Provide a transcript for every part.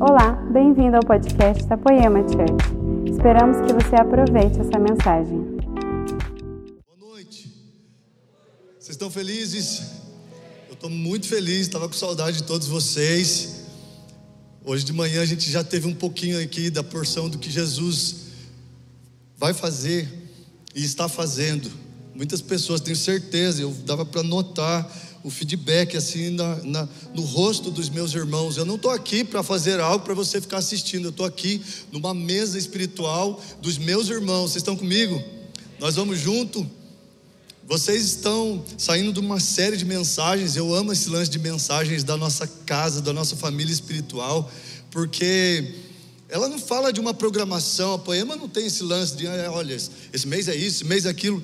Olá, bem-vindo ao podcast da Poema Church. Esperamos que você aproveite essa mensagem. Boa noite. Vocês estão felizes? Eu estou muito feliz, estava com saudade de todos vocês. Hoje de manhã a gente já teve um pouquinho aqui da porção do que Jesus vai fazer e está fazendo. Muitas pessoas, tenho certeza, eu dava para notar o feedback assim na, na, no rosto dos meus irmãos. Eu não estou aqui para fazer algo para você ficar assistindo, eu estou aqui numa mesa espiritual dos meus irmãos. Vocês estão comigo? Nós vamos junto. Vocês estão saindo de uma série de mensagens. Eu amo esse lance de mensagens da nossa casa, da nossa família espiritual, porque ela não fala de uma programação. A poema não tem esse lance de, olha, esse mês é isso, esse mês é aquilo.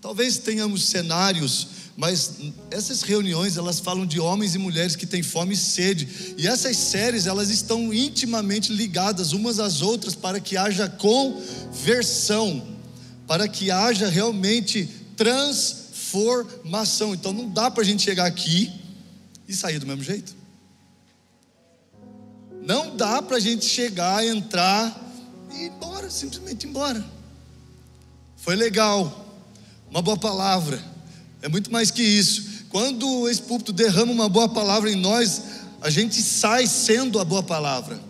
Talvez tenhamos cenários mas essas reuniões elas falam de homens e mulheres que têm fome e sede, e essas séries elas estão intimamente ligadas umas às outras para que haja conversão, para que haja realmente transformação. Então não dá para a gente chegar aqui e sair do mesmo jeito. Não dá para a gente chegar, entrar e ir embora, simplesmente ir embora. Foi legal, uma boa palavra é muito mais que isso. Quando esse púlpito derrama uma boa palavra em nós, a gente sai sendo a boa palavra.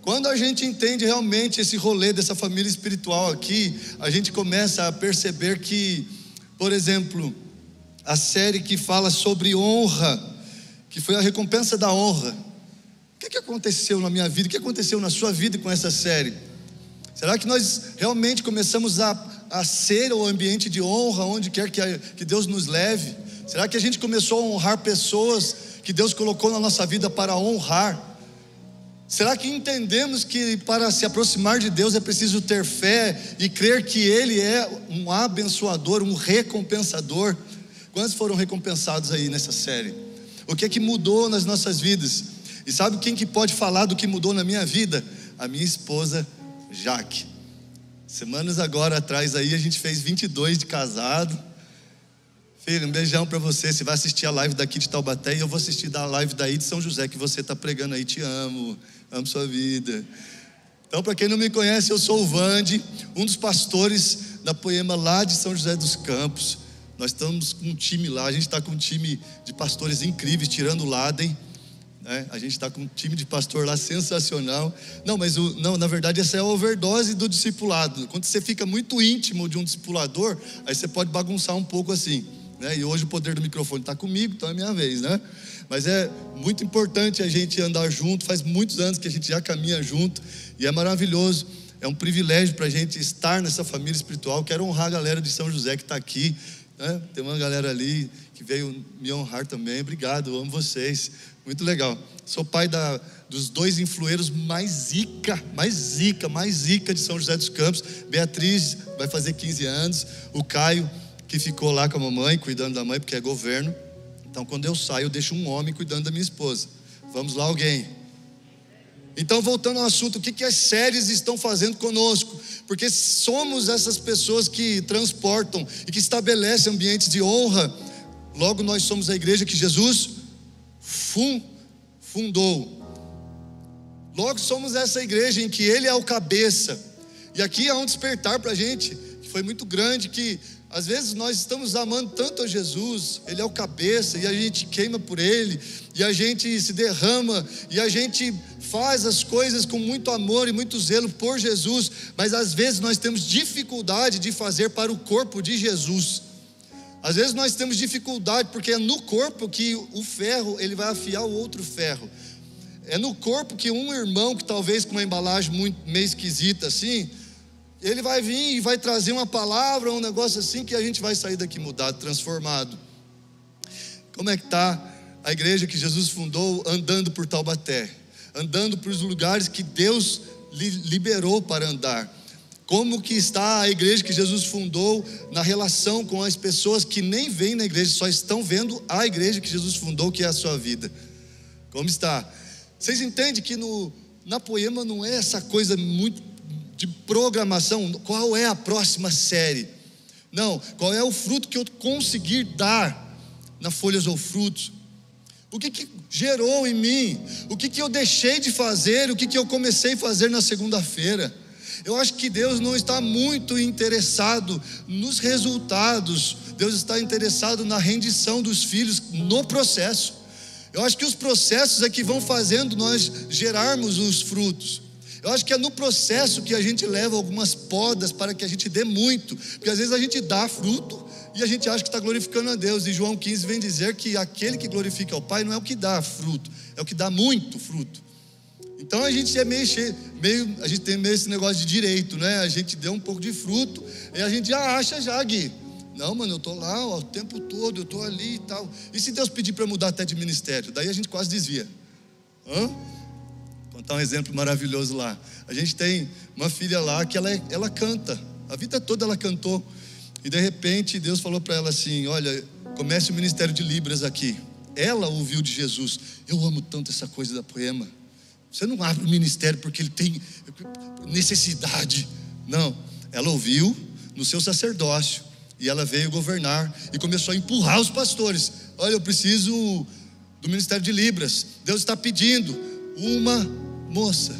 Quando a gente entende realmente esse rolê dessa família espiritual aqui, a gente começa a perceber que, por exemplo, a série que fala sobre honra, que foi a recompensa da honra. O que, que aconteceu na minha vida? O que aconteceu na sua vida com essa série? Será que nós realmente começamos a a ser o ambiente de honra onde quer que, que Deus nos leve? Será que a gente começou a honrar pessoas que Deus colocou na nossa vida para honrar? Será que entendemos que para se aproximar de Deus é preciso ter fé e crer que Ele é um abençoador, um recompensador? Quantos foram recompensados aí nessa série? O que é que mudou nas nossas vidas? E sabe quem que pode falar do que mudou na minha vida? A minha esposa Jaque. Semanas agora atrás aí a gente fez 22 de casado. Filho, um beijão para você. Você vai assistir a live daqui de Taubaté e eu vou assistir da live daí de São José que você está pregando aí. Te amo, amo sua vida. Então, para quem não me conhece, eu sou o Vande, um dos pastores da Poema lá de São José dos Campos. Nós estamos com um time lá, a gente está com um time de pastores incríveis, tirando o Laden. Né? A gente está com um time de pastor lá sensacional. Não, mas o, não, na verdade essa é a overdose do discipulado. Quando você fica muito íntimo de um discipulador, aí você pode bagunçar um pouco assim. Né? E hoje o poder do microfone está comigo, então é minha vez, né? Mas é muito importante a gente andar junto. Faz muitos anos que a gente já caminha junto e é maravilhoso. É um privilégio para a gente estar nessa família espiritual. Quero honrar a galera de São José que está aqui. Né? Tem uma galera ali que veio me honrar também. Obrigado, amo vocês. Muito legal. Sou pai da, dos dois influeiros mais zica, mais zica, mais zica de São José dos Campos. Beatriz vai fazer 15 anos. O Caio, que ficou lá com a mamãe, cuidando da mãe, porque é governo. Então, quando eu saio, eu deixo um homem cuidando da minha esposa. Vamos lá, alguém. Então, voltando ao assunto, o que, que as séries estão fazendo conosco? Porque somos essas pessoas que transportam e que estabelecem ambientes de honra. Logo, nós somos a igreja que Jesus fundou. Logo somos essa igreja em que Ele é o cabeça. E aqui há um despertar para a gente, que foi muito grande, que às vezes nós estamos amando tanto a Jesus, Ele é o cabeça, e a gente queima por Ele, e a gente se derrama, e a gente faz as coisas com muito amor e muito zelo por Jesus, mas às vezes nós temos dificuldade de fazer para o corpo de Jesus. Às vezes nós temos dificuldade porque é no corpo que o ferro ele vai afiar o outro ferro. É no corpo que um irmão que talvez com uma embalagem muito meio esquisita assim, ele vai vir e vai trazer uma palavra, um negócio assim que a gente vai sair daqui mudado, transformado. Como é que está a igreja que Jesus fundou andando por Taubaté, andando por os lugares que Deus liberou para andar? Como que está a igreja que Jesus fundou na relação com as pessoas que nem vêm na igreja, só estão vendo a igreja que Jesus fundou, que é a sua vida? Como está? Vocês entendem que no, na poema não é essa coisa muito de programação, qual é a próxima série? Não, qual é o fruto que eu conseguir dar na folhas ou frutos? O que, que gerou em mim? O que, que eu deixei de fazer? O que, que eu comecei a fazer na segunda-feira? Eu acho que Deus não está muito interessado nos resultados, Deus está interessado na rendição dos filhos no processo. Eu acho que os processos é que vão fazendo nós gerarmos os frutos. Eu acho que é no processo que a gente leva algumas podas para que a gente dê muito, porque às vezes a gente dá fruto e a gente acha que está glorificando a Deus. E João 15 vem dizer que aquele que glorifica ao Pai não é o que dá fruto, é o que dá muito fruto. Então a gente é meio cheio, meio, a gente tem meio esse negócio de direito, né? A gente deu um pouco de fruto e a gente já acha já, Gui. Não, mano, eu estou lá ó, o tempo todo, eu estou ali e tal. E se Deus pedir para mudar até de ministério? Daí a gente quase desvia. Hã? Contar um exemplo maravilhoso lá. A gente tem uma filha lá que ela, é, ela canta. A vida toda ela cantou. E de repente Deus falou para ela assim: Olha, comece o ministério de Libras aqui. Ela ouviu de Jesus. Eu amo tanto essa coisa da poema. Você não abre o ministério porque ele tem necessidade. Não. Ela ouviu no seu sacerdócio. E ela veio governar e começou a empurrar os pastores. Olha, eu preciso do ministério de Libras. Deus está pedindo uma moça,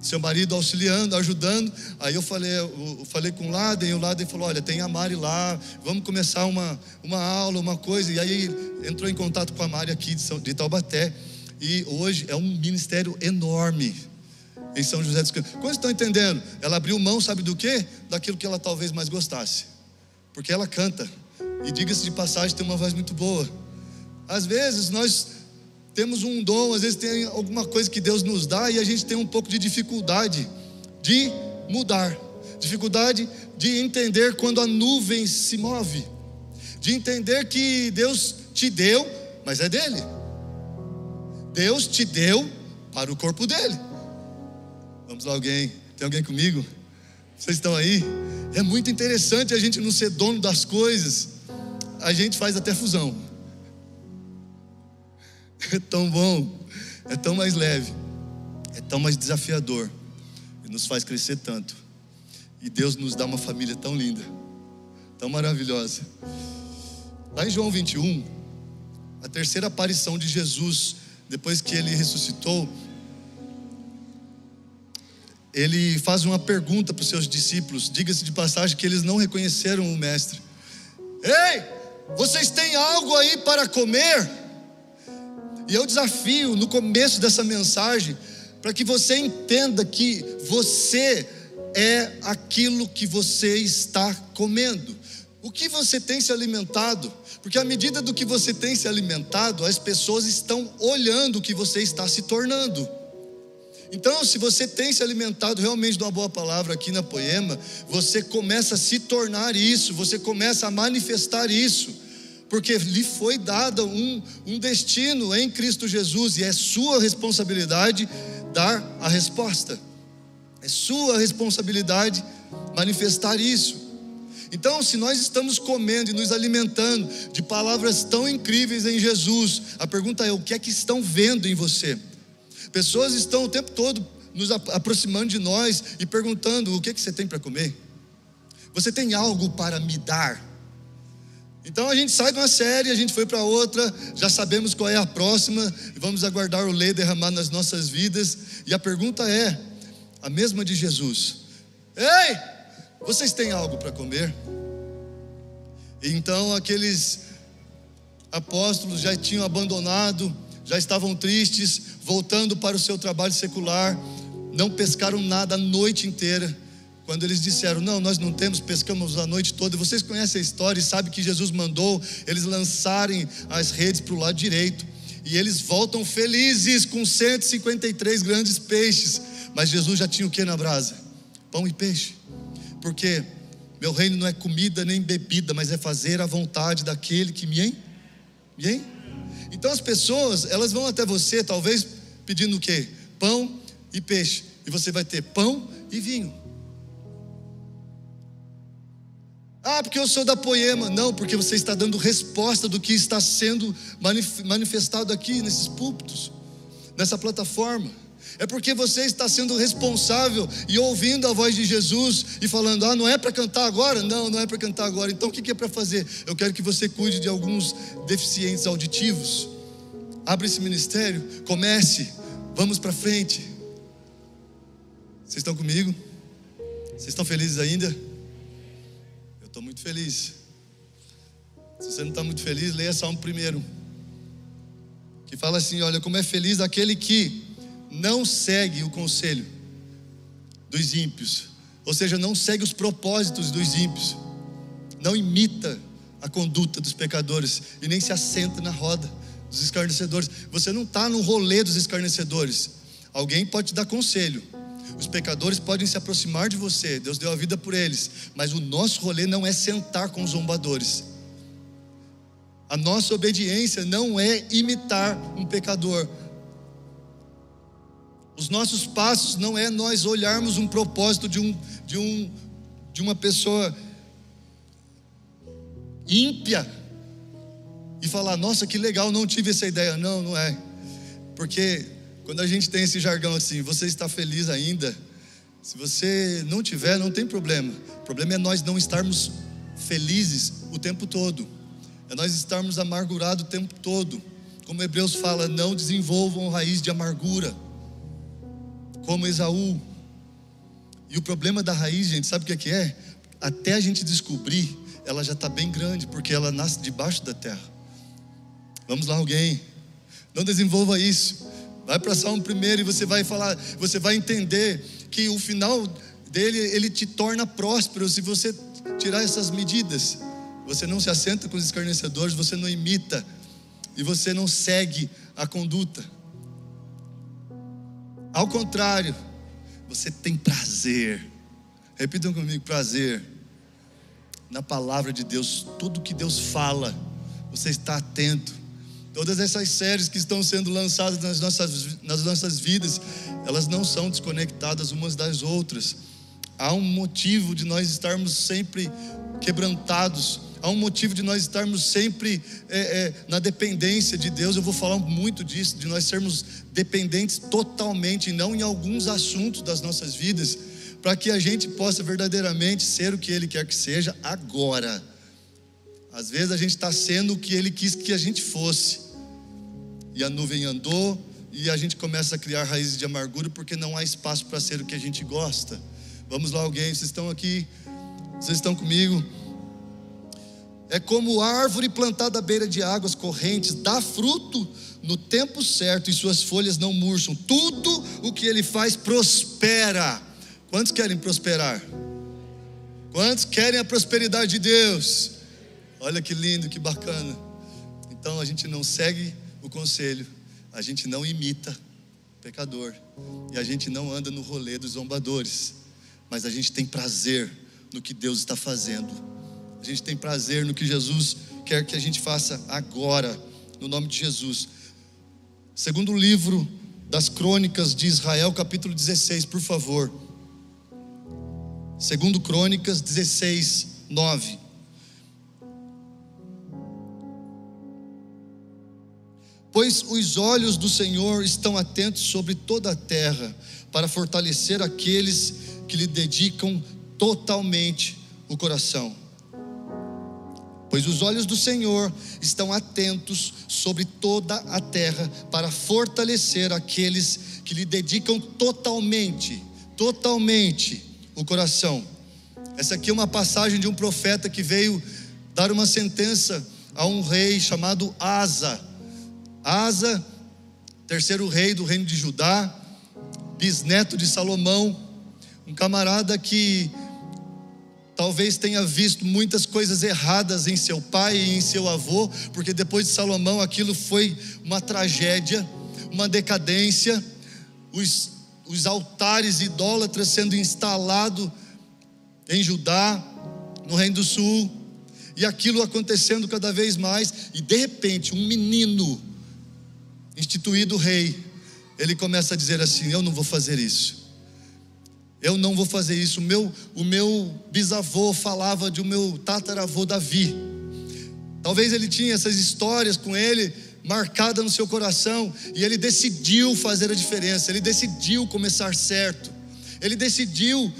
seu marido auxiliando, ajudando. Aí eu falei, eu falei com o Laden, e o Laden falou: Olha, tem a Mari lá, vamos começar uma, uma aula, uma coisa. E aí entrou em contato com a Mari aqui de, São, de Taubaté. E hoje é um ministério enorme em São José dos Campos. Quando estão entendendo? Ela abriu mão, sabe do quê? Daquilo que ela talvez mais gostasse. Porque ela canta. E diga-se de passagem, tem uma voz muito boa. Às vezes nós temos um dom, às vezes tem alguma coisa que Deus nos dá e a gente tem um pouco de dificuldade de mudar, dificuldade de entender quando a nuvem se move, de entender que Deus te deu, mas é dele. Deus te deu para o corpo dele. Vamos lá, alguém? Tem alguém comigo? Vocês estão aí? É muito interessante a gente não ser dono das coisas. A gente faz até fusão. É tão bom, é tão mais leve, é tão mais desafiador e nos faz crescer tanto. E Deus nos dá uma família tão linda, tão maravilhosa. Lá em João 21, a terceira aparição de Jesus, depois que ele ressuscitou, ele faz uma pergunta para os seus discípulos. Diga-se de passagem que eles não reconheceram o Mestre. Ei, vocês têm algo aí para comer? E eu desafio no começo dessa mensagem para que você entenda que você é aquilo que você está comendo. O que você tem se alimentado? Porque à medida do que você tem se alimentado, as pessoas estão olhando o que você está se tornando. Então, se você tem se alimentado realmente de uma boa palavra aqui na Poema, você começa a se tornar isso, você começa a manifestar isso porque lhe foi dado um, um destino em Cristo Jesus e é sua responsabilidade dar a resposta, é sua responsabilidade manifestar isso. Então, se nós estamos comendo e nos alimentando de palavras tão incríveis em Jesus, a pergunta é: o que é que estão vendo em você? Pessoas estão o tempo todo nos aproximando de nós e perguntando: o que é que você tem para comer? Você tem algo para me dar? Então a gente sai de uma série, a gente foi para outra, já sabemos qual é a próxima, vamos aguardar o lei derramar nas nossas vidas. E a pergunta é a mesma de Jesus: Ei, vocês têm algo para comer? Então aqueles apóstolos já tinham abandonado, já estavam tristes, voltando para o seu trabalho secular, não pescaram nada a noite inteira. Quando eles disseram, não, nós não temos, pescamos a noite toda. Vocês conhecem a história e sabem que Jesus mandou eles lançarem as redes para o lado direito. E eles voltam felizes com 153 grandes peixes. Mas Jesus já tinha o que na brasa? Pão e peixe. Porque meu reino não é comida nem bebida, mas é fazer a vontade daquele que me em? Me em? Então as pessoas, elas vão até você, talvez pedindo o quê? Pão e peixe. E você vai ter pão e vinho. Ah, porque eu sou da poema. Não, porque você está dando resposta do que está sendo manifestado aqui nesses púlpitos, nessa plataforma. É porque você está sendo responsável e ouvindo a voz de Jesus e falando: Ah, não é para cantar agora? Não, não é para cantar agora. Então o que é para fazer? Eu quero que você cuide de alguns deficientes auditivos. abre esse ministério, comece, vamos para frente. Vocês estão comigo? Vocês estão felizes ainda? Estou muito feliz. Se você não está muito feliz, leia Salmo primeiro. Que fala assim: olha, como é feliz aquele que não segue o conselho dos ímpios, ou seja, não segue os propósitos dos ímpios, não imita a conduta dos pecadores e nem se assenta na roda dos escarnecedores. Você não está no rolê dos escarnecedores. Alguém pode te dar conselho. Os pecadores podem se aproximar de você, Deus deu a vida por eles, mas o nosso rolê não é sentar com os zombadores. A nossa obediência não é imitar um pecador. Os nossos passos não é nós olharmos um propósito de um de um de uma pessoa ímpia e falar: "Nossa, que legal, não tive essa ideia". Não, não é. Porque quando a gente tem esse jargão assim, você está feliz ainda? Se você não tiver, não tem problema. O problema é nós não estarmos felizes o tempo todo. É nós estarmos amargurados o tempo todo. Como Hebreus fala, não desenvolvam raiz de amargura. Como Esaú. E o problema da raiz, gente, sabe o que é? É? Até a gente descobrir, ela já está bem grande, porque ela nasce debaixo da terra. Vamos lá, alguém. Não desenvolva isso. Vai para Salmo primeiro e você vai falar, você vai entender que o final dele ele te torna próspero se você tirar essas medidas. Você não se assenta com os escarnecedores, você não imita e você não segue a conduta. Ao contrário, você tem prazer. Repitam comigo: prazer. Na palavra de Deus, tudo que Deus fala, você está atento. Todas essas séries que estão sendo lançadas nas nossas, nas nossas vidas, elas não são desconectadas umas das outras. Há um motivo de nós estarmos sempre quebrantados, há um motivo de nós estarmos sempre é, é, na dependência de Deus. Eu vou falar muito disso, de nós sermos dependentes totalmente, não em alguns assuntos das nossas vidas, para que a gente possa verdadeiramente ser o que Ele quer que seja agora. Às vezes a gente está sendo o que Ele quis que a gente fosse, e a nuvem andou, e a gente começa a criar raízes de amargura porque não há espaço para ser o que a gente gosta. Vamos lá, alguém, vocês estão aqui, vocês estão comigo? É como árvore plantada à beira de águas correntes, dá fruto no tempo certo e suas folhas não murcham. Tudo o que ele faz prospera. Quantos querem prosperar? Quantos querem a prosperidade de Deus? Olha que lindo, que bacana. Então a gente não segue o conselho, a gente não imita pecador e a gente não anda no rolê dos zombadores, mas a gente tem prazer no que Deus está fazendo. A gente tem prazer no que Jesus quer que a gente faça agora, no nome de Jesus. Segundo livro das Crônicas de Israel, capítulo 16, por favor. Segundo Crônicas 16, 9. Pois os olhos do Senhor estão atentos sobre toda a terra, para fortalecer aqueles que lhe dedicam totalmente o coração. Pois os olhos do Senhor estão atentos sobre toda a terra, para fortalecer aqueles que lhe dedicam totalmente, totalmente o coração. Essa aqui é uma passagem de um profeta que veio dar uma sentença a um rei chamado Asa Asa, terceiro rei do reino de Judá, bisneto de Salomão, um camarada que talvez tenha visto muitas coisas erradas em seu pai e em seu avô, porque depois de Salomão aquilo foi uma tragédia, uma decadência, os, os altares idólatras sendo instalados em Judá, no Reino do Sul, e aquilo acontecendo cada vez mais, e de repente um menino instituído rei, ele começa a dizer assim: Eu não vou fazer isso. Eu não vou fazer isso. O meu, o meu bisavô falava de o meu tataravô Davi. Talvez ele tinha essas histórias com ele marcada no seu coração e ele decidiu fazer a diferença. Ele decidiu começar certo. Ele decidiu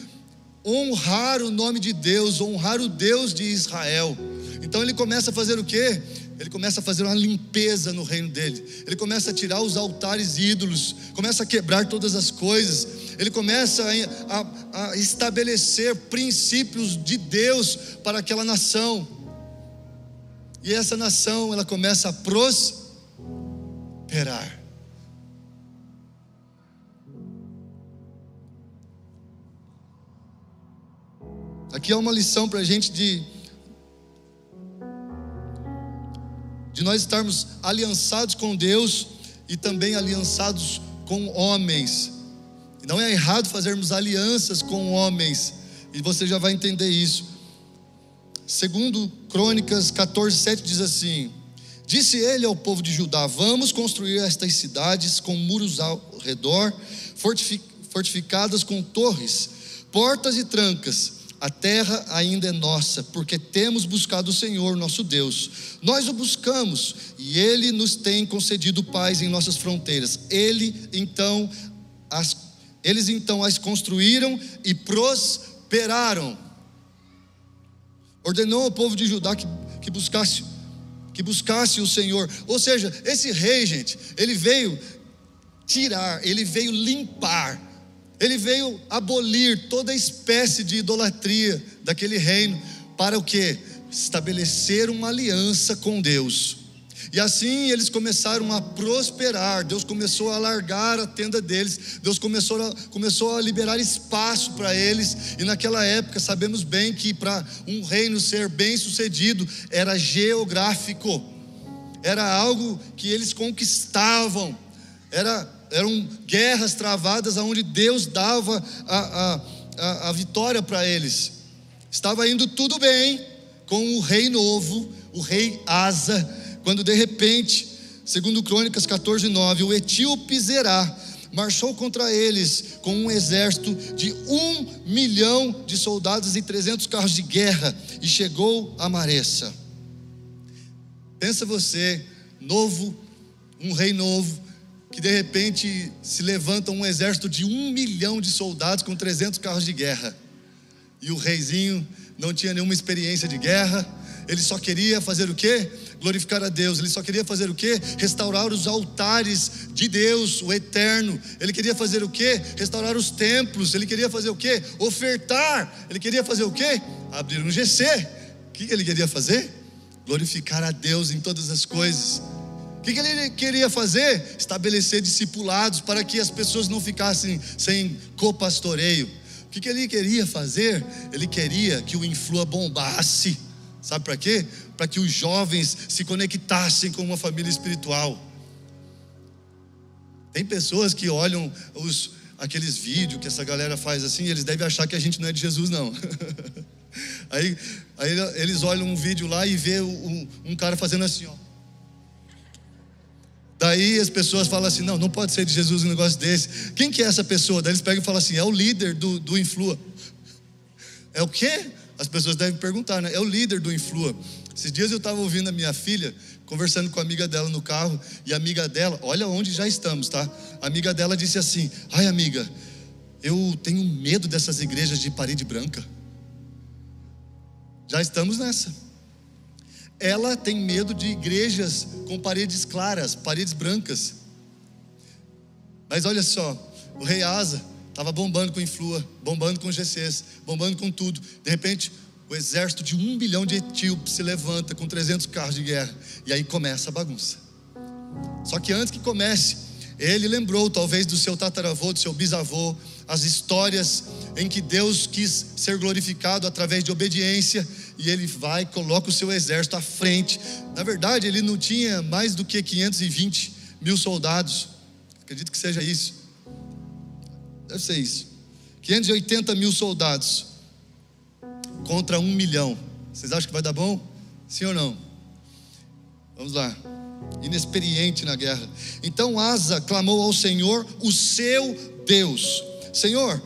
honrar o nome de Deus, honrar o Deus de Israel. Então ele começa a fazer o quê? Ele começa a fazer uma limpeza no reino dele. Ele começa a tirar os altares ídolos, começa a quebrar todas as coisas. Ele começa a, a, a estabelecer princípios de Deus para aquela nação. E essa nação, ela começa a prosperar. Aqui é uma lição para a gente de de nós estarmos aliançados com Deus e também aliançados com homens. Não é errado fazermos alianças com homens, e você já vai entender isso. Segundo Crônicas 14, 7 diz assim: Disse ele ao povo de Judá: Vamos construir estas cidades com muros ao redor, fortificadas com torres, portas e trancas a terra ainda é nossa, porque temos buscado o Senhor, nosso Deus. Nós o buscamos e ele nos tem concedido paz em nossas fronteiras. Ele então as, eles então as construíram e prosperaram. Ordenou ao povo de Judá que, que buscasse que buscasse o Senhor. Ou seja, esse rei, gente, ele veio tirar, ele veio limpar ele veio abolir toda espécie de idolatria daquele reino para o que? Estabelecer uma aliança com Deus. E assim eles começaram a prosperar. Deus começou a alargar a tenda deles. Deus começou a, começou a liberar espaço para eles. E naquela época sabemos bem que para um reino ser bem sucedido era geográfico, era algo que eles conquistavam, era eram guerras travadas onde Deus dava a, a, a, vitória para eles. Estava indo tudo bem com o rei novo, o rei Asa, quando de repente, segundo Crônicas 14, 9, o etíope Zerá marchou contra eles com um exército de um milhão de soldados e trezentos carros de guerra e chegou a Maressa. Pensa você, novo, um rei novo, que de repente se levanta um exército de um milhão de soldados com 300 carros de guerra. E o reizinho não tinha nenhuma experiência de guerra, ele só queria fazer o quê? Glorificar a Deus. Ele só queria fazer o quê? Restaurar os altares de Deus, o eterno. Ele queria fazer o quê? Restaurar os templos. Ele queria fazer o quê? Ofertar. Ele queria fazer o quê? Abrir um GC. O que ele queria fazer? Glorificar a Deus em todas as coisas. O que, ele queria fazer? Estabelecer discipulados para que as pessoas não ficassem sem copastoreio. O que, que ele queria fazer? Ele queria que o Influa bombasse. Sabe para quê? Para que os jovens se conectassem com uma família espiritual. Tem pessoas que olham os, aqueles vídeos que essa galera faz assim, eles devem achar que a gente não é de Jesus, não. aí, aí eles olham um vídeo lá e vê um, um cara fazendo assim, ó. Daí as pessoas falam assim: não, não pode ser de Jesus um negócio desse. Quem que é essa pessoa? Daí eles pegam e falam assim: é o líder do, do Influa. É o quê? As pessoas devem perguntar, né? É o líder do Influa. Esses dias eu estava ouvindo a minha filha, conversando com a amiga dela no carro, e a amiga dela, olha onde já estamos, tá? A amiga dela disse assim: ai, amiga, eu tenho medo dessas igrejas de parede branca. Já estamos nessa ela tem medo de igrejas com paredes claras, paredes brancas. Mas olha só, o rei Asa estava bombando com influa, bombando com GCs, bombando com tudo. De repente, o exército de um bilhão de etíopes se levanta com 300 carros de guerra. E aí começa a bagunça. Só que antes que comece, ele lembrou talvez do seu tataravô, do seu bisavô, as histórias em que Deus quis ser glorificado através de obediência e ele vai, coloca o seu exército à frente. Na verdade, ele não tinha mais do que 520 mil soldados. Acredito que seja isso. Deve ser isso. 580 mil soldados contra um milhão. Vocês acham que vai dar bom? Sim ou não? Vamos lá. Inexperiente na guerra. Então Asa clamou ao Senhor, o seu Deus: Senhor,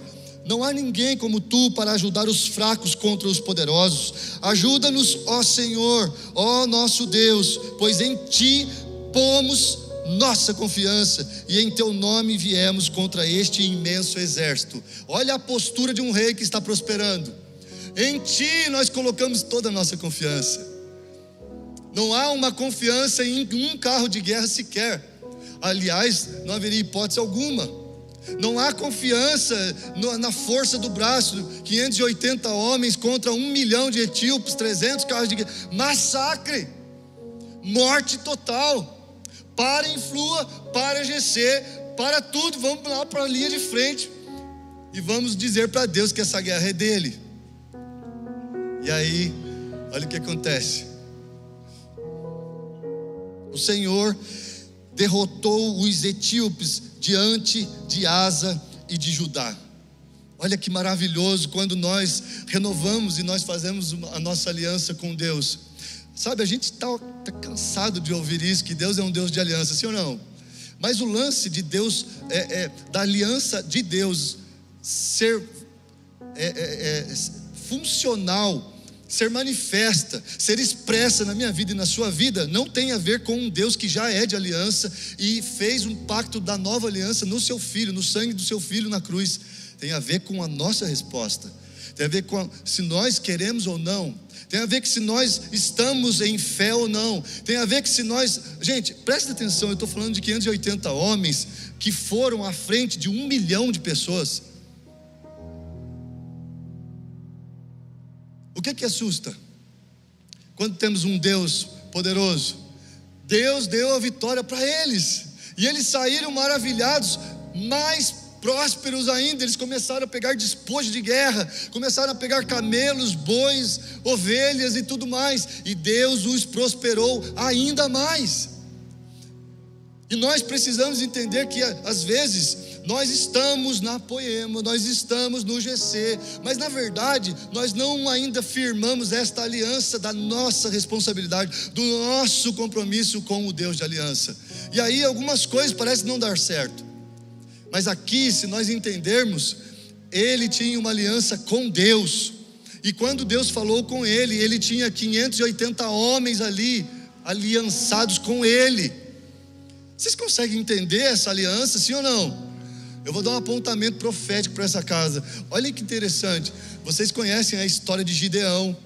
não há ninguém como tu para ajudar os fracos contra os poderosos. Ajuda-nos, ó Senhor, ó nosso Deus, pois em ti pomos nossa confiança e em teu nome viemos contra este imenso exército. Olha a postura de um rei que está prosperando. Em ti nós colocamos toda a nossa confiança. Não há uma confiança em um carro de guerra sequer. Aliás, não haveria hipótese alguma. Não há confiança na força do braço. 580 homens contra um milhão de etíopes, 300 carros de guerra. Massacre, morte total. Para Influa, para GC, para tudo. Vamos lá para a linha de frente e vamos dizer para Deus que essa guerra é dele. E aí, olha o que acontece. O Senhor derrotou os etíopes diante de Asa e de Judá. Olha que maravilhoso quando nós renovamos e nós fazemos a nossa aliança com Deus. Sabe, a gente está tá cansado de ouvir isso, que Deus é um Deus de aliança, sim ou não? Mas o lance de Deus, é, é da aliança de Deus ser é, é, é funcional ser manifesta, ser expressa na minha vida e na sua vida, não tem a ver com um Deus que já é de aliança e fez um pacto da nova aliança no seu filho, no sangue do seu filho na cruz. Tem a ver com a nossa resposta. Tem a ver com a, se nós queremos ou não. Tem a ver que se nós estamos em fé ou não. Tem a ver que se nós. Gente, presta atenção, eu estou falando de 580 homens que foram à frente de um milhão de pessoas. O que que assusta? Quando temos um Deus poderoso, Deus deu a vitória para eles, e eles saíram maravilhados, mais prósperos ainda. Eles começaram a pegar despojo de guerra, começaram a pegar camelos, bois, ovelhas e tudo mais, e Deus os prosperou ainda mais. E nós precisamos entender que às vezes nós estamos na Poema, nós estamos no GC, mas na verdade nós não ainda firmamos esta aliança da nossa responsabilidade, do nosso compromisso com o Deus de aliança. E aí algumas coisas parecem não dar certo. Mas aqui, se nós entendermos, ele tinha uma aliança com Deus. E quando Deus falou com ele, ele tinha 580 homens ali aliançados com ele. Vocês conseguem entender essa aliança, sim ou não? Eu vou dar um apontamento profético para essa casa. Olha que interessante. Vocês conhecem a história de Gideão.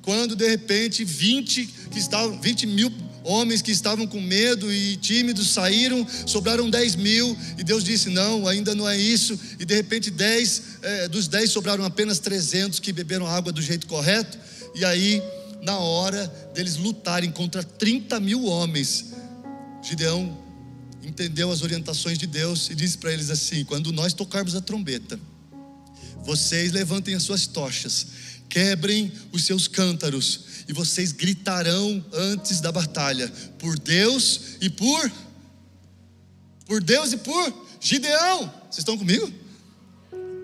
Quando de repente 20 que estavam, 20 mil homens que estavam com medo e tímidos saíram, sobraram 10 mil, e Deus disse: Não, ainda não é isso. E de repente 10, é, dos 10 sobraram apenas 300 que beberam água do jeito correto. E aí, na hora deles lutarem contra 30 mil homens, Gideão entendeu as orientações de Deus e disse para eles assim: quando nós tocarmos a trombeta, vocês levantem as suas tochas, quebrem os seus cântaros, e vocês gritarão antes da batalha, por Deus e por. Por Deus e por Gideão. Vocês estão comigo?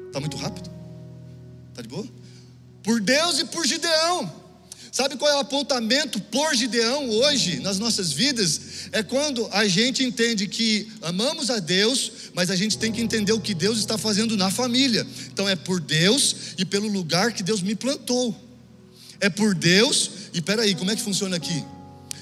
Está muito rápido? Está de boa? Por Deus e por Gideão. Sabe qual é o apontamento por Gideão hoje nas nossas vidas? É quando a gente entende que amamos a Deus, mas a gente tem que entender o que Deus está fazendo na família. Então é por Deus e pelo lugar que Deus me plantou. É por Deus, e peraí, como é que funciona aqui?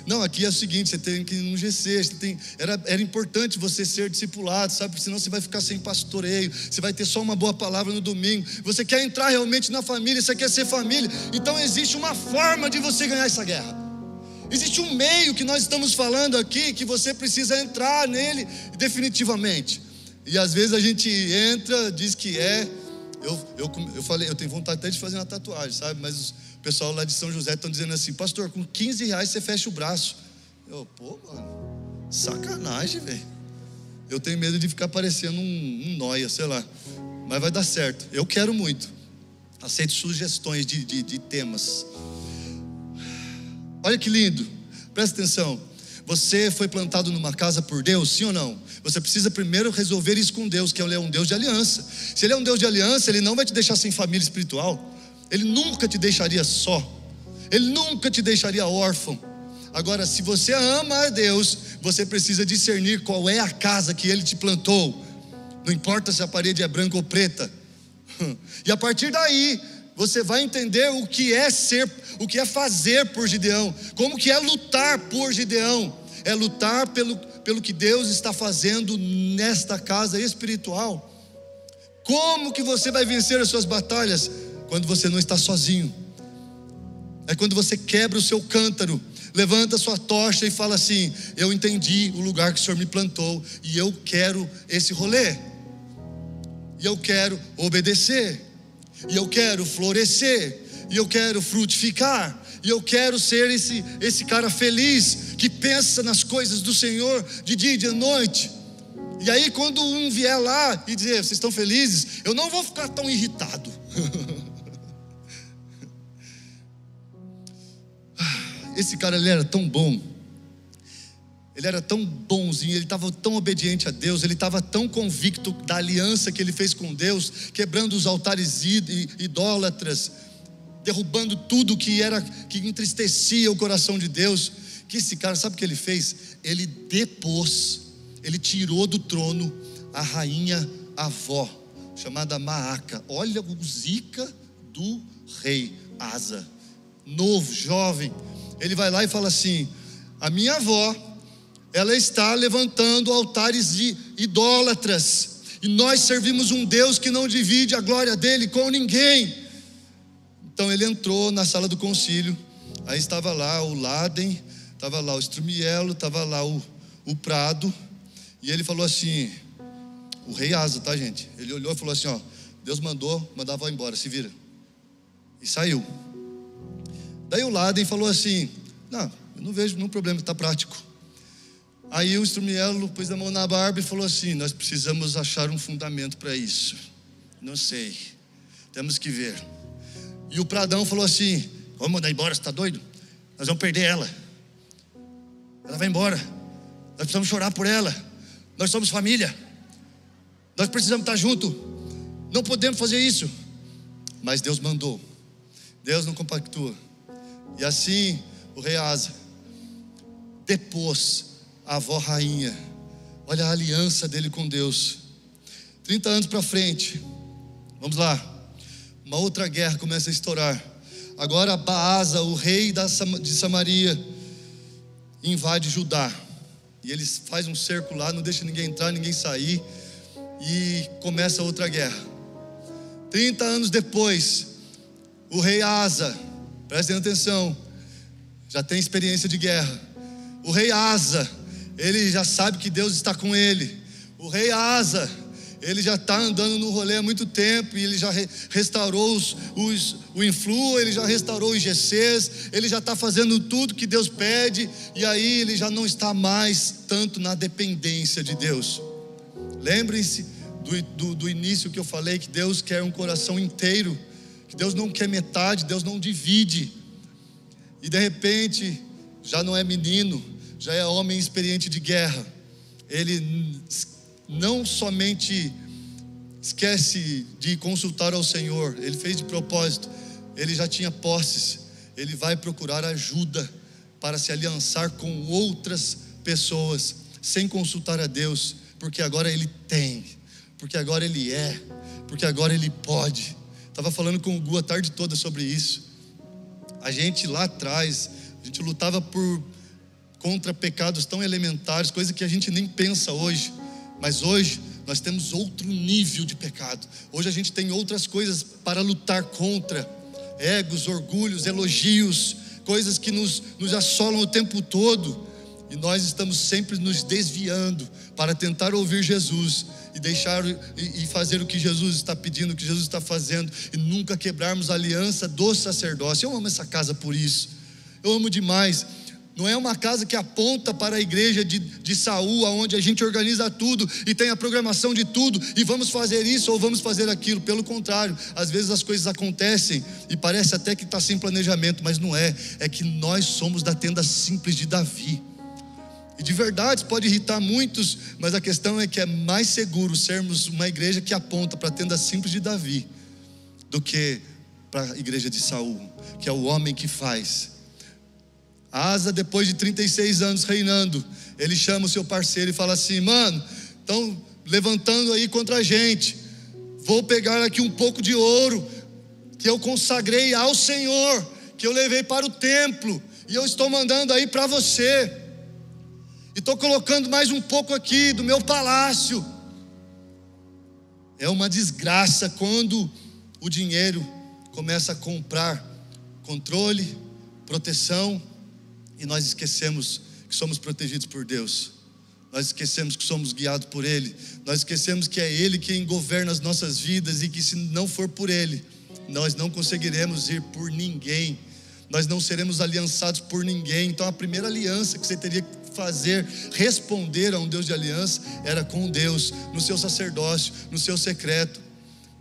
Não, aqui é o seguinte: você tem que ir no GC, você tem, era, era importante você ser discipulado, sabe? Porque senão você vai ficar sem pastoreio, você vai ter só uma boa palavra no domingo. Você quer entrar realmente na família, você quer ser família. Então existe uma forma de você ganhar essa guerra. Existe um meio que nós estamos falando aqui que você precisa entrar nele definitivamente. E às vezes a gente entra, diz que é. Eu, eu, eu falei, eu tenho vontade até de fazer uma tatuagem, sabe? Mas os, pessoal lá de São José estão dizendo assim, pastor, com 15 reais você fecha o braço. Eu, pô, mano, sacanagem, velho. Eu tenho medo de ficar parecendo um, um noia, sei lá. Mas vai dar certo. Eu quero muito. Aceito sugestões de, de, de temas. Olha que lindo. Presta atenção. Você foi plantado numa casa por Deus, sim ou não? Você precisa primeiro resolver isso com Deus, que Ele é um Deus de aliança. Se Ele é um Deus de aliança, Ele não vai te deixar sem família espiritual. Ele nunca te deixaria só. Ele nunca te deixaria órfão. Agora, se você ama a Deus, você precisa discernir qual é a casa que Ele te plantou. Não importa se a parede é branca ou preta. E a partir daí, você vai entender o que é ser, o que é fazer por Gideão, como que é lutar por Gideão. É lutar pelo, pelo que Deus está fazendo nesta casa espiritual. Como que você vai vencer as suas batalhas? Quando você não está sozinho. É quando você quebra o seu cântaro. levanta sua tocha e fala assim: Eu entendi o lugar que o Senhor me plantou e eu quero esse rolê. E eu quero obedecer. E eu quero florescer. E eu quero frutificar. E eu quero ser esse, esse cara feliz que pensa nas coisas do Senhor de dia e de noite. E aí, quando um vier lá e dizer, vocês estão felizes, eu não vou ficar tão irritado. Esse cara ele era tão bom. Ele era tão bonzinho, ele estava tão obediente a Deus, ele estava tão convicto da aliança que ele fez com Deus, quebrando os altares idólatras, derrubando tudo que era que entristecia o coração de Deus. Que esse cara, sabe o que ele fez? Ele depôs, ele tirou do trono a rainha avó, chamada Maaca. Olha o zica do rei Asa, novo, jovem ele vai lá e fala assim: a minha avó, ela está levantando altares de idólatras, e nós servimos um Deus que não divide a glória dele com ninguém. Então ele entrou na sala do concílio, aí estava lá o Laden, estava lá o Strumielo, estava lá o, o Prado, e ele falou assim: o rei Asa, tá gente? Ele olhou e falou assim: ó, Deus mandou, mandava embora, se vira. E saiu. Daí o Laden falou assim: Não, eu não vejo nenhum problema, está prático. Aí o Strumielo pôs a mão na barba e falou assim: Nós precisamos achar um fundamento para isso. Não sei, temos que ver. E o Pradão falou assim: Vamos mandar embora, você está doido? Nós vamos perder ela. Ela vai embora. Nós precisamos chorar por ela. Nós somos família. Nós precisamos estar junto. Não podemos fazer isso. Mas Deus mandou. Deus não compactua. E assim o rei Asa depôs a avó rainha. Olha a aliança dele com Deus. 30 anos para frente. Vamos lá. Uma outra guerra começa a estourar. Agora Baasa, o rei de Samaria, invade Judá. E eles faz um cerco lá, não deixa ninguém entrar, ninguém sair. E começa outra guerra. 30 anos depois, o rei Asa Prestem atenção. Já tem experiência de guerra. O rei Asa, ele já sabe que Deus está com ele. O rei Asa, ele já está andando no rolê há muito tempo e ele já restaurou os, os, o influo, ele já restaurou os GCs, ele já está fazendo tudo que Deus pede e aí ele já não está mais tanto na dependência de Deus. Lembrem-se do, do, do início que eu falei que Deus quer um coração inteiro que Deus não quer metade, Deus não divide. E de repente, já não é menino, já é homem experiente de guerra. Ele não somente esquece de consultar ao Senhor, ele fez de propósito, ele já tinha posses, ele vai procurar ajuda para se aliançar com outras pessoas, sem consultar a Deus, porque agora ele tem, porque agora ele é, porque agora ele pode. Estava falando com o Gu a tarde toda sobre isso. A gente lá atrás, a gente lutava por contra pecados tão elementares, coisa que a gente nem pensa hoje. Mas hoje nós temos outro nível de pecado. Hoje a gente tem outras coisas para lutar contra: egos, orgulhos, elogios, coisas que nos, nos assolam o tempo todo. E nós estamos sempre nos desviando para tentar ouvir Jesus e deixar e, e fazer o que Jesus está pedindo, o que Jesus está fazendo, e nunca quebrarmos a aliança do sacerdócio. Eu amo essa casa por isso. Eu amo demais. Não é uma casa que aponta para a igreja de, de Saul, onde a gente organiza tudo e tem a programação de tudo, e vamos fazer isso ou vamos fazer aquilo. Pelo contrário, às vezes as coisas acontecem e parece até que está sem planejamento, mas não é. É que nós somos da tenda simples de Davi. E de verdade pode irritar muitos, mas a questão é que é mais seguro sermos uma igreja que aponta para a tenda simples de Davi do que para a igreja de Saul, que é o homem que faz. Asa, depois de 36 anos reinando, ele chama o seu parceiro e fala assim: Mano, estão levantando aí contra a gente. Vou pegar aqui um pouco de ouro que eu consagrei ao Senhor, que eu levei para o templo, e eu estou mandando aí para você e estou colocando mais um pouco aqui do meu palácio. É uma desgraça quando o dinheiro começa a comprar controle, proteção E nós esquecemos que somos protegidos por Deus. Nós esquecemos que somos guiados por Ele. Nós esquecemos que é Ele quem governa as nossas vidas e que se não for por Ele, nós não conseguiremos ir por ninguém. Nós não seremos aliançados por ninguém. Então a primeira aliança que você teria que fazer, responder a um Deus de aliança, era com Deus, no seu sacerdócio, no seu secreto.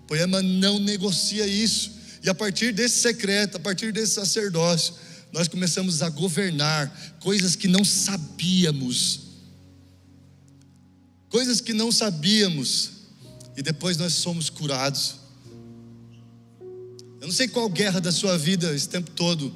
Poema não negocia isso. E a partir desse secreto, a partir desse sacerdócio, nós começamos a governar coisas que não sabíamos. Coisas que não sabíamos. E depois nós somos curados. Eu não sei qual guerra da sua vida esse tempo todo.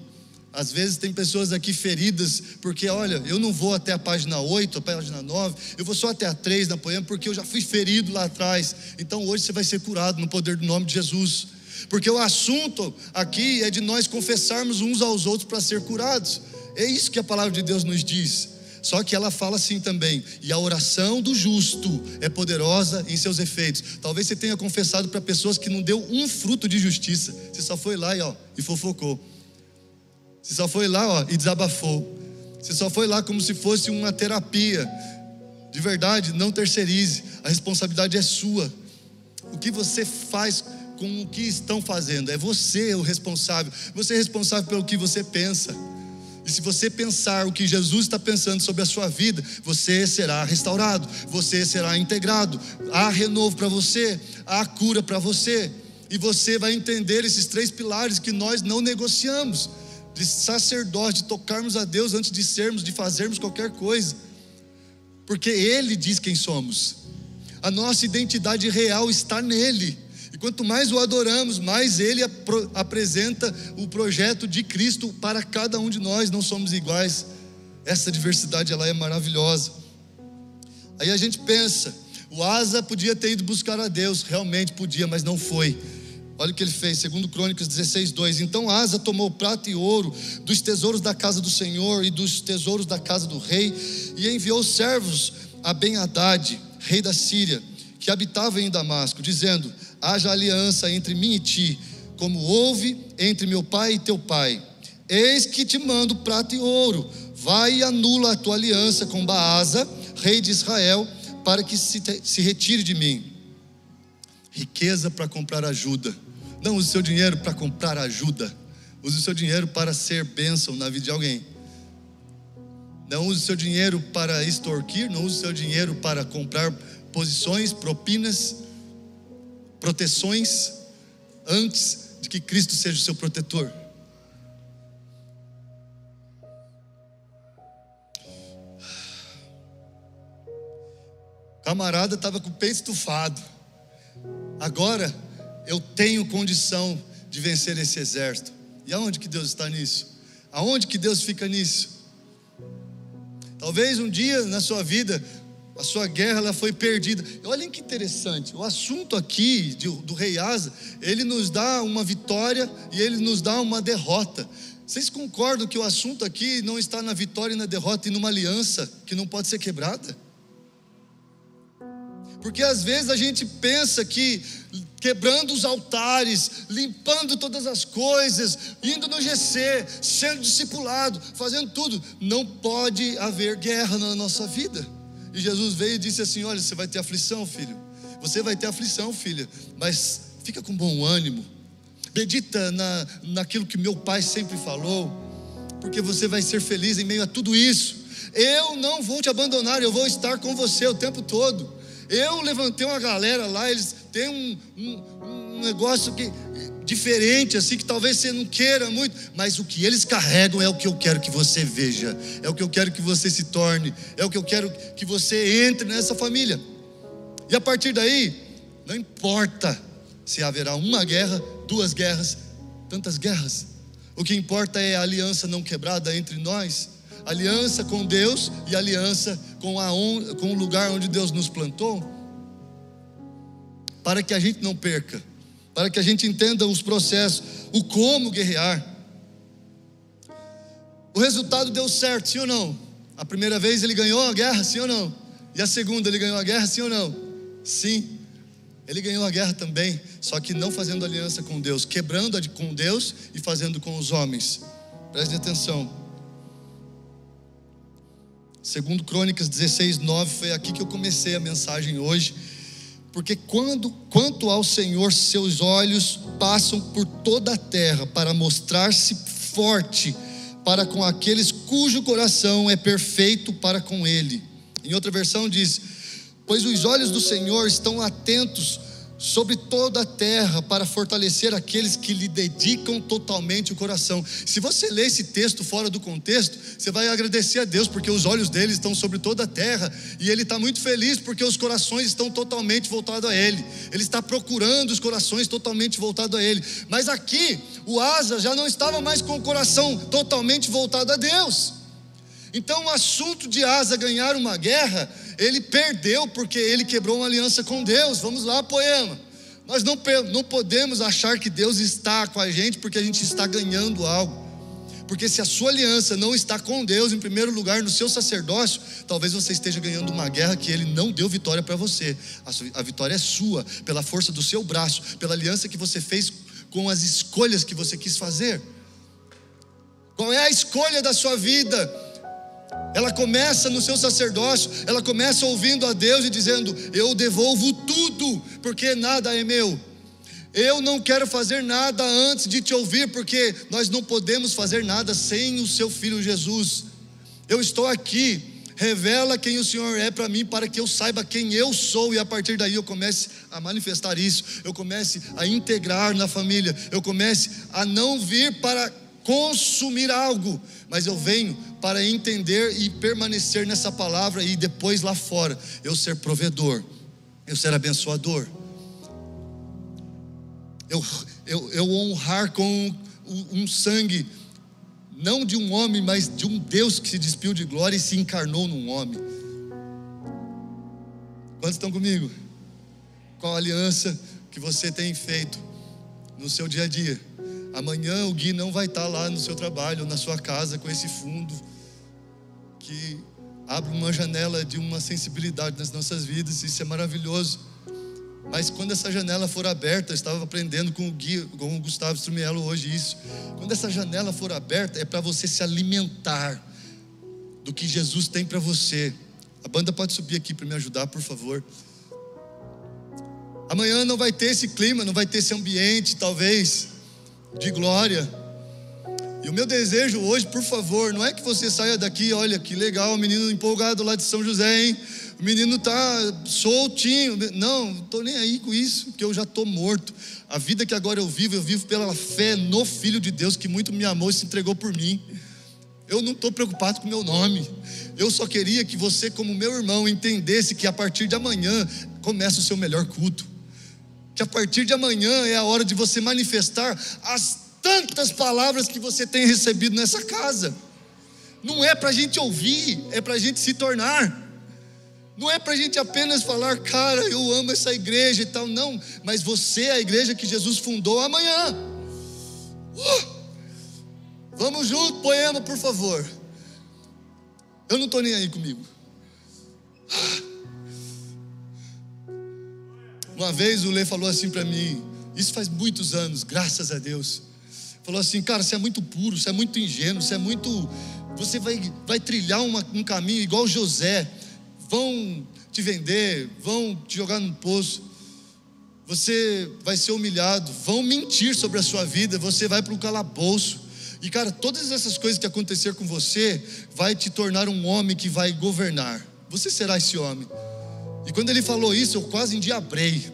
Às vezes tem pessoas aqui feridas, porque olha, eu não vou até a página 8, a página 9, eu vou só até a 3 na poema, porque eu já fui ferido lá atrás. Então hoje você vai ser curado no poder do nome de Jesus. Porque o assunto aqui é de nós confessarmos uns aos outros para ser curados. É isso que a palavra de Deus nos diz. Só que ela fala assim também, e a oração do justo é poderosa em seus efeitos. Talvez você tenha confessado para pessoas que não deu um fruto de justiça. Você só foi lá e, ó, e fofocou. Você só foi lá ó, e desabafou. Você só foi lá como se fosse uma terapia. De verdade, não terceirize. A responsabilidade é sua. O que você faz com o que estão fazendo. É você o responsável. Você é responsável pelo que você pensa. E se você pensar o que Jesus está pensando sobre a sua vida, você será restaurado, você será integrado. Há renovo para você, há cura para você. E você vai entender esses três pilares que nós não negociamos: de sacerdócio, de tocarmos a Deus antes de sermos, de fazermos qualquer coisa. Porque Ele diz quem somos. A nossa identidade real está nele. E quanto mais o adoramos, mais ele ap apresenta o projeto de Cristo para cada um de nós. Não somos iguais. Essa diversidade ela é maravilhosa. Aí a gente pensa, o Asa podia ter ido buscar a Deus, realmente podia, mas não foi. Olha o que ele fez, segundo Crônicas 16, 2. Então Asa tomou prata e ouro dos tesouros da casa do Senhor e dos tesouros da casa do rei, e enviou servos a Ben-Hadad, rei da Síria, que habitava em Damasco, dizendo: haja aliança entre mim e ti, como houve entre meu pai e teu pai. Eis que te mando prata e ouro. Vai e anula a tua aliança com Baasa, rei de Israel, para que se, se retire de mim. Riqueza para comprar ajuda. Não use seu dinheiro para comprar ajuda. Use o seu dinheiro para ser bênção na vida de alguém. Não use o seu dinheiro para extorquir, não use o seu dinheiro para comprar posições, propinas proteções antes de que Cristo seja o seu protetor. Camarada estava com o peito estufado. Agora eu tenho condição de vencer esse exército. E aonde que Deus está nisso? Aonde que Deus fica nisso? Talvez um dia na sua vida a sua guerra ela foi perdida. Olhem que interessante, o assunto aqui do, do rei Asa, ele nos dá uma vitória e ele nos dá uma derrota. Vocês concordam que o assunto aqui não está na vitória e na derrota e numa aliança que não pode ser quebrada? Porque às vezes a gente pensa que quebrando os altares, limpando todas as coisas, indo no GC, sendo discipulado, fazendo tudo, não pode haver guerra na nossa vida. E Jesus veio e disse assim: Olha, você vai ter aflição, filho. Você vai ter aflição, filha. Mas fica com bom ânimo. Medita na, naquilo que meu pai sempre falou. Porque você vai ser feliz em meio a tudo isso. Eu não vou te abandonar, eu vou estar com você o tempo todo. Eu levantei uma galera lá, eles têm um, um, um negócio que diferente, assim, que talvez você não queira muito, mas o que eles carregam é o que eu quero que você veja, é o que eu quero que você se torne, é o que eu quero que você entre nessa família. E a partir daí, não importa se haverá uma guerra, duas guerras, tantas guerras, o que importa é a aliança não quebrada entre nós, aliança com Deus e aliança com, a, com o lugar onde Deus nos plantou, para que a gente não perca para que a gente entenda os processos, o como guerrear. O resultado deu certo, sim ou não? A primeira vez ele ganhou a guerra, sim ou não? E a segunda ele ganhou a guerra, sim ou não? Sim. Ele ganhou a guerra também, só que não fazendo aliança com Deus, quebrando a com Deus e fazendo com os homens. Preste atenção. Segundo Crônicas 16, 9, foi aqui que eu comecei a mensagem hoje. Porque quando, quanto ao Senhor, seus olhos passam por toda a terra para mostrar-se forte para com aqueles cujo coração é perfeito para com ele. Em outra versão diz: Pois os olhos do Senhor estão atentos sobre toda a terra para fortalecer aqueles que lhe dedicam totalmente o coração. Se você ler esse texto fora do contexto, você vai agradecer a Deus porque os olhos dele estão sobre toda a terra e ele está muito feliz porque os corações estão totalmente voltados a ele. Ele está procurando os corações totalmente voltados a ele. Mas aqui, o Asa já não estava mais com o coração totalmente voltado a Deus. Então, o assunto de Asa ganhar uma guerra ele perdeu porque ele quebrou uma aliança com Deus. Vamos lá, poema. Nós não, não podemos achar que Deus está com a gente porque a gente está ganhando algo. Porque se a sua aliança não está com Deus, em primeiro lugar, no seu sacerdócio, talvez você esteja ganhando uma guerra que Ele não deu vitória para você. A, a vitória é sua, pela força do seu braço, pela aliança que você fez com as escolhas que você quis fazer. Qual é a escolha da sua vida? Ela começa no seu sacerdócio, ela começa ouvindo a Deus e dizendo: Eu devolvo tudo, porque nada é meu. Eu não quero fazer nada antes de te ouvir, porque nós não podemos fazer nada sem o seu filho Jesus. Eu estou aqui, revela quem o Senhor é para mim, para que eu saiba quem eu sou, e a partir daí eu comece a manifestar isso, eu comece a integrar na família, eu comece a não vir para consumir algo, mas eu venho para entender e permanecer nessa palavra e depois lá fora eu ser provedor, eu ser abençoador, eu, eu, eu honrar com um sangue, não de um homem, mas de um Deus que se despiu de glória e se encarnou num homem. Quantos estão comigo? Qual aliança que você tem feito no seu dia a dia? Amanhã o Gui não vai estar lá no seu trabalho, na sua casa, com esse fundo que abre uma janela de uma sensibilidade nas nossas vidas, isso é maravilhoso. Mas quando essa janela for aberta, eu estava aprendendo com o Gui, com o Gustavo Strumiello hoje isso. Quando essa janela for aberta, é para você se alimentar do que Jesus tem para você. A banda pode subir aqui para me ajudar, por favor. Amanhã não vai ter esse clima, não vai ter esse ambiente, talvez de glória. E o meu desejo hoje, por favor, não é que você saia daqui, olha que legal, o menino empolgado lá de São José, hein? O menino tá soltinho. Não, não estou nem aí com isso, porque eu já estou morto. A vida que agora eu vivo, eu vivo pela fé no Filho de Deus que muito me amou e se entregou por mim. Eu não estou preocupado com o meu nome. Eu só queria que você, como meu irmão, entendesse que a partir de amanhã começa o seu melhor culto que a partir de amanhã é a hora de você manifestar as tantas palavras que você tem recebido nessa casa. Não é para a gente ouvir, é para a gente se tornar. Não é para a gente apenas falar, cara, eu amo essa igreja e tal, não. Mas você é a igreja que Jesus fundou amanhã. Uh! Vamos junto, poema, por favor. Eu não estou nem aí comigo. Ah! Uma vez o Lê falou assim para mim, isso faz muitos anos, graças a Deus. Falou assim, cara, você é muito puro, você é muito ingênuo, você é muito. Você vai, vai trilhar uma, um caminho igual José. Vão te vender, vão te jogar no poço. Você vai ser humilhado, vão mentir sobre a sua vida, você vai para o calabouço. E cara, todas essas coisas que acontecer com você vai te tornar um homem que vai governar. Você será esse homem. E quando ele falou isso, eu quase endiabrei.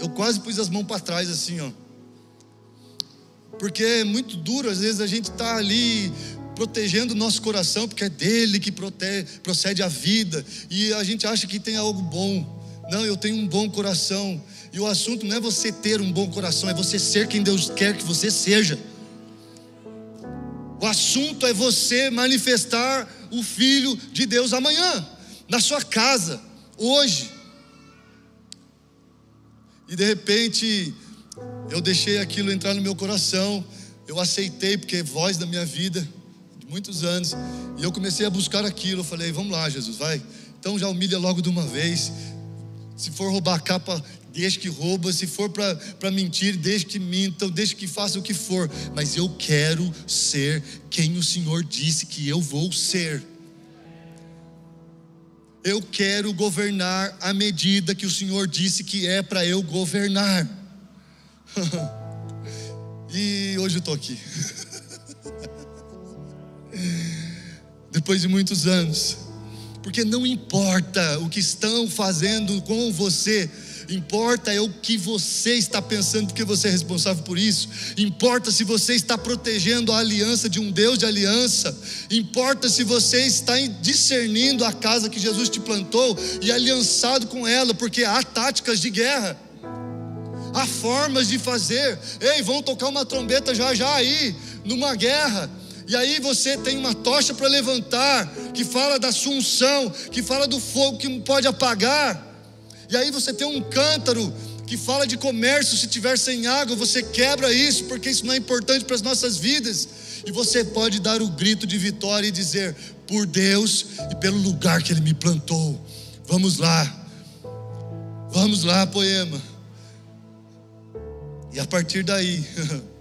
Eu quase pus as mãos para trás assim, ó. Porque é muito duro, às vezes a gente está ali protegendo o nosso coração, porque é dele que protege, procede a vida, e a gente acha que tem algo bom. Não, eu tenho um bom coração. E o assunto não é você ter um bom coração, é você ser quem Deus quer que você seja. O assunto é você manifestar o Filho de Deus amanhã, na sua casa hoje. E de repente, eu deixei aquilo entrar no meu coração, eu aceitei, porque é voz da minha vida, de muitos anos, e eu comecei a buscar aquilo. Eu falei: vamos lá, Jesus, vai. Então já humilha logo de uma vez. Se for roubar a capa, deixe que rouba. Se for para mentir, deixe que mintam, deixe que faça o que for. Mas eu quero ser quem o Senhor disse que eu vou ser. Eu quero governar à medida que o Senhor disse que é para eu governar. e hoje eu estou aqui. Depois de muitos anos. Porque não importa o que estão fazendo com você, Importa é o que você está pensando, porque você é responsável por isso. Importa se você está protegendo a aliança de um Deus de aliança. Importa se você está discernindo a casa que Jesus te plantou e aliançado com ela, porque há táticas de guerra. Há formas de fazer. Ei, vão tocar uma trombeta já já aí, numa guerra. E aí você tem uma tocha para levantar, que fala da assunção, que fala do fogo que não pode apagar. E aí você tem um cântaro que fala de comércio, se tiver sem água, você quebra isso, porque isso não é importante para as nossas vidas. E você pode dar o grito de vitória e dizer: por Deus e pelo lugar que Ele me plantou. Vamos lá, vamos lá, poema. E a partir daí,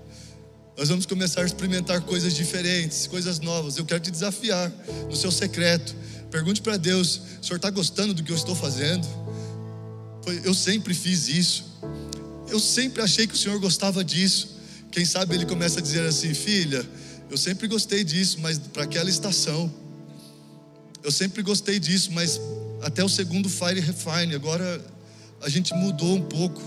nós vamos começar a experimentar coisas diferentes, coisas novas. Eu quero te desafiar no seu secreto. Pergunte para Deus: o senhor está gostando do que eu estou fazendo? Eu sempre fiz isso. Eu sempre achei que o Senhor gostava disso. Quem sabe ele começa a dizer assim: Filha, eu sempre gostei disso, mas para aquela estação. Eu sempre gostei disso, mas até o segundo Fire Refine. Agora a gente mudou um pouco.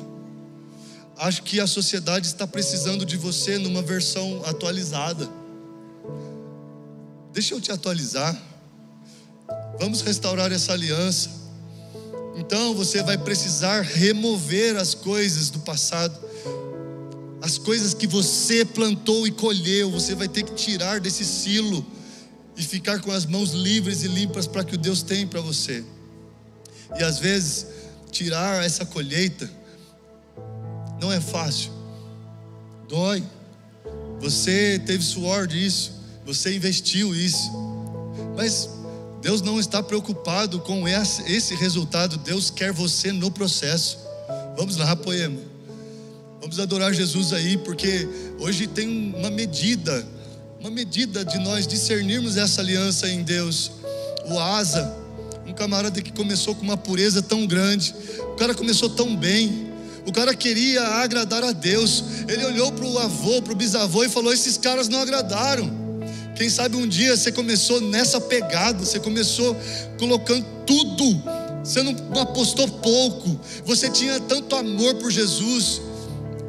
Acho que a sociedade está precisando de você numa versão atualizada. Deixa eu te atualizar. Vamos restaurar essa aliança. Então você vai precisar remover as coisas do passado, as coisas que você plantou e colheu, você vai ter que tirar desse silo e ficar com as mãos livres e limpas para que o Deus tem para você. E às vezes, tirar essa colheita não é fácil, dói. Você teve suor disso, você investiu isso, mas Deus não está preocupado com esse resultado, Deus quer você no processo. Vamos lá, poema. Vamos adorar Jesus aí, porque hoje tem uma medida, uma medida de nós discernirmos essa aliança em Deus. O Asa, um camarada que começou com uma pureza tão grande, o cara começou tão bem, o cara queria agradar a Deus. Ele olhou para o avô, para o bisavô e falou: Esses caras não agradaram. Quem sabe um dia você começou nessa pegada, você começou colocando tudo, você não apostou pouco, você tinha tanto amor por Jesus,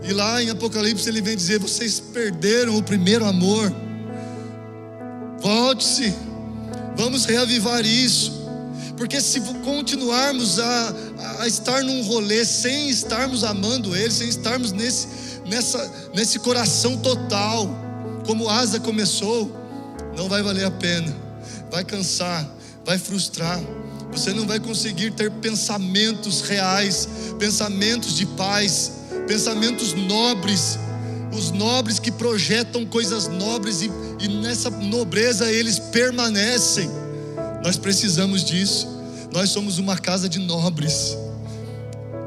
e lá em Apocalipse ele vem dizer: vocês perderam o primeiro amor. Volte-se, vamos reavivar isso, porque se continuarmos a, a estar num rolê sem estarmos amando Ele, sem estarmos nesse, nessa, nesse coração total, como Asa começou, não vai valer a pena, vai cansar, vai frustrar. Você não vai conseguir ter pensamentos reais, pensamentos de paz, pensamentos nobres, os nobres que projetam coisas nobres e, e nessa nobreza eles permanecem. Nós precisamos disso. Nós somos uma casa de nobres.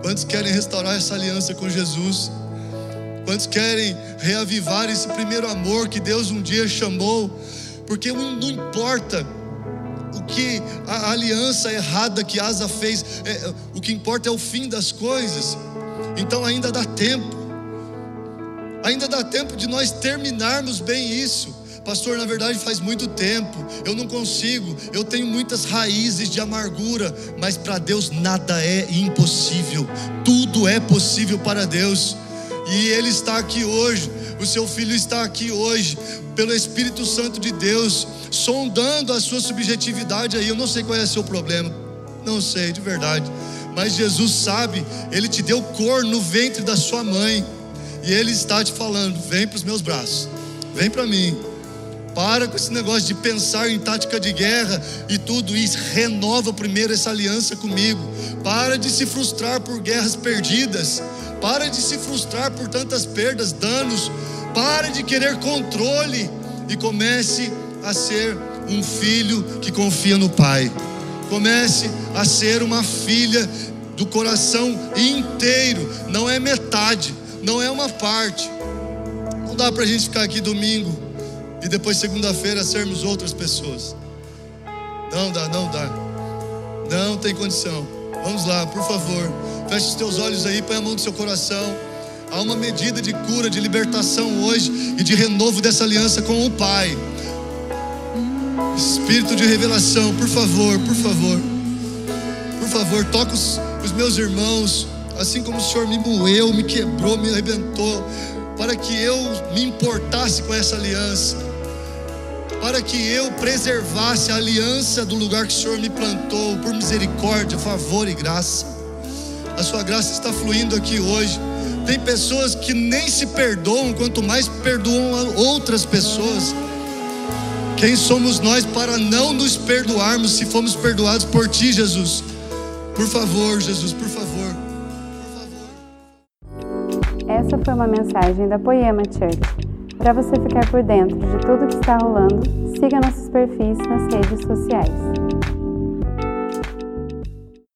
Quantos querem restaurar essa aliança com Jesus? Quantos querem reavivar esse primeiro amor que Deus um dia chamou porque não importa o que a aliança errada que Asa fez, é, o que importa é o fim das coisas. Então ainda dá tempo, ainda dá tempo de nós terminarmos bem isso. Pastor, na verdade faz muito tempo, eu não consigo, eu tenho muitas raízes de amargura, mas para Deus nada é impossível, tudo é possível para Deus, e Ele está aqui hoje o seu filho está aqui hoje, pelo Espírito Santo de Deus, sondando a sua subjetividade aí. Eu não sei qual é o seu problema, não sei, de verdade. Mas Jesus sabe, Ele te deu cor no ventre da sua mãe, e Ele está te falando: vem para os meus braços, vem para mim. Para com esse negócio de pensar em tática de guerra e tudo isso. Renova primeiro essa aliança comigo. Para de se frustrar por guerras perdidas. Para de se frustrar por tantas perdas, danos. Pare de querer controle e comece a ser um filho que confia no Pai. Comece a ser uma filha do coração inteiro, não é metade, não é uma parte. Não dá para a gente ficar aqui domingo e depois segunda-feira sermos outras pessoas. Não dá, não dá. Não tem condição. Vamos lá, por favor. Feche os teus olhos aí, põe a mão no seu coração. Há uma medida de cura, de libertação hoje e de renovo dessa aliança com o Pai. Espírito de revelação, por favor, por favor. Por favor, toca os, os meus irmãos, assim como o Senhor me moeu, me quebrou, me arrebentou, para que eu me importasse com essa aliança, para que eu preservasse a aliança do lugar que o Senhor me plantou, por misericórdia, favor e graça. A sua graça está fluindo aqui hoje. Tem pessoas que nem se perdoam, quanto mais perdoam outras pessoas. Quem somos nós para não nos perdoarmos se fomos perdoados por Ti, Jesus? Por favor, Jesus, por favor. Por favor. Essa foi uma mensagem da Poema Church. Para você ficar por dentro de tudo que está rolando, siga nossos perfis nas redes sociais.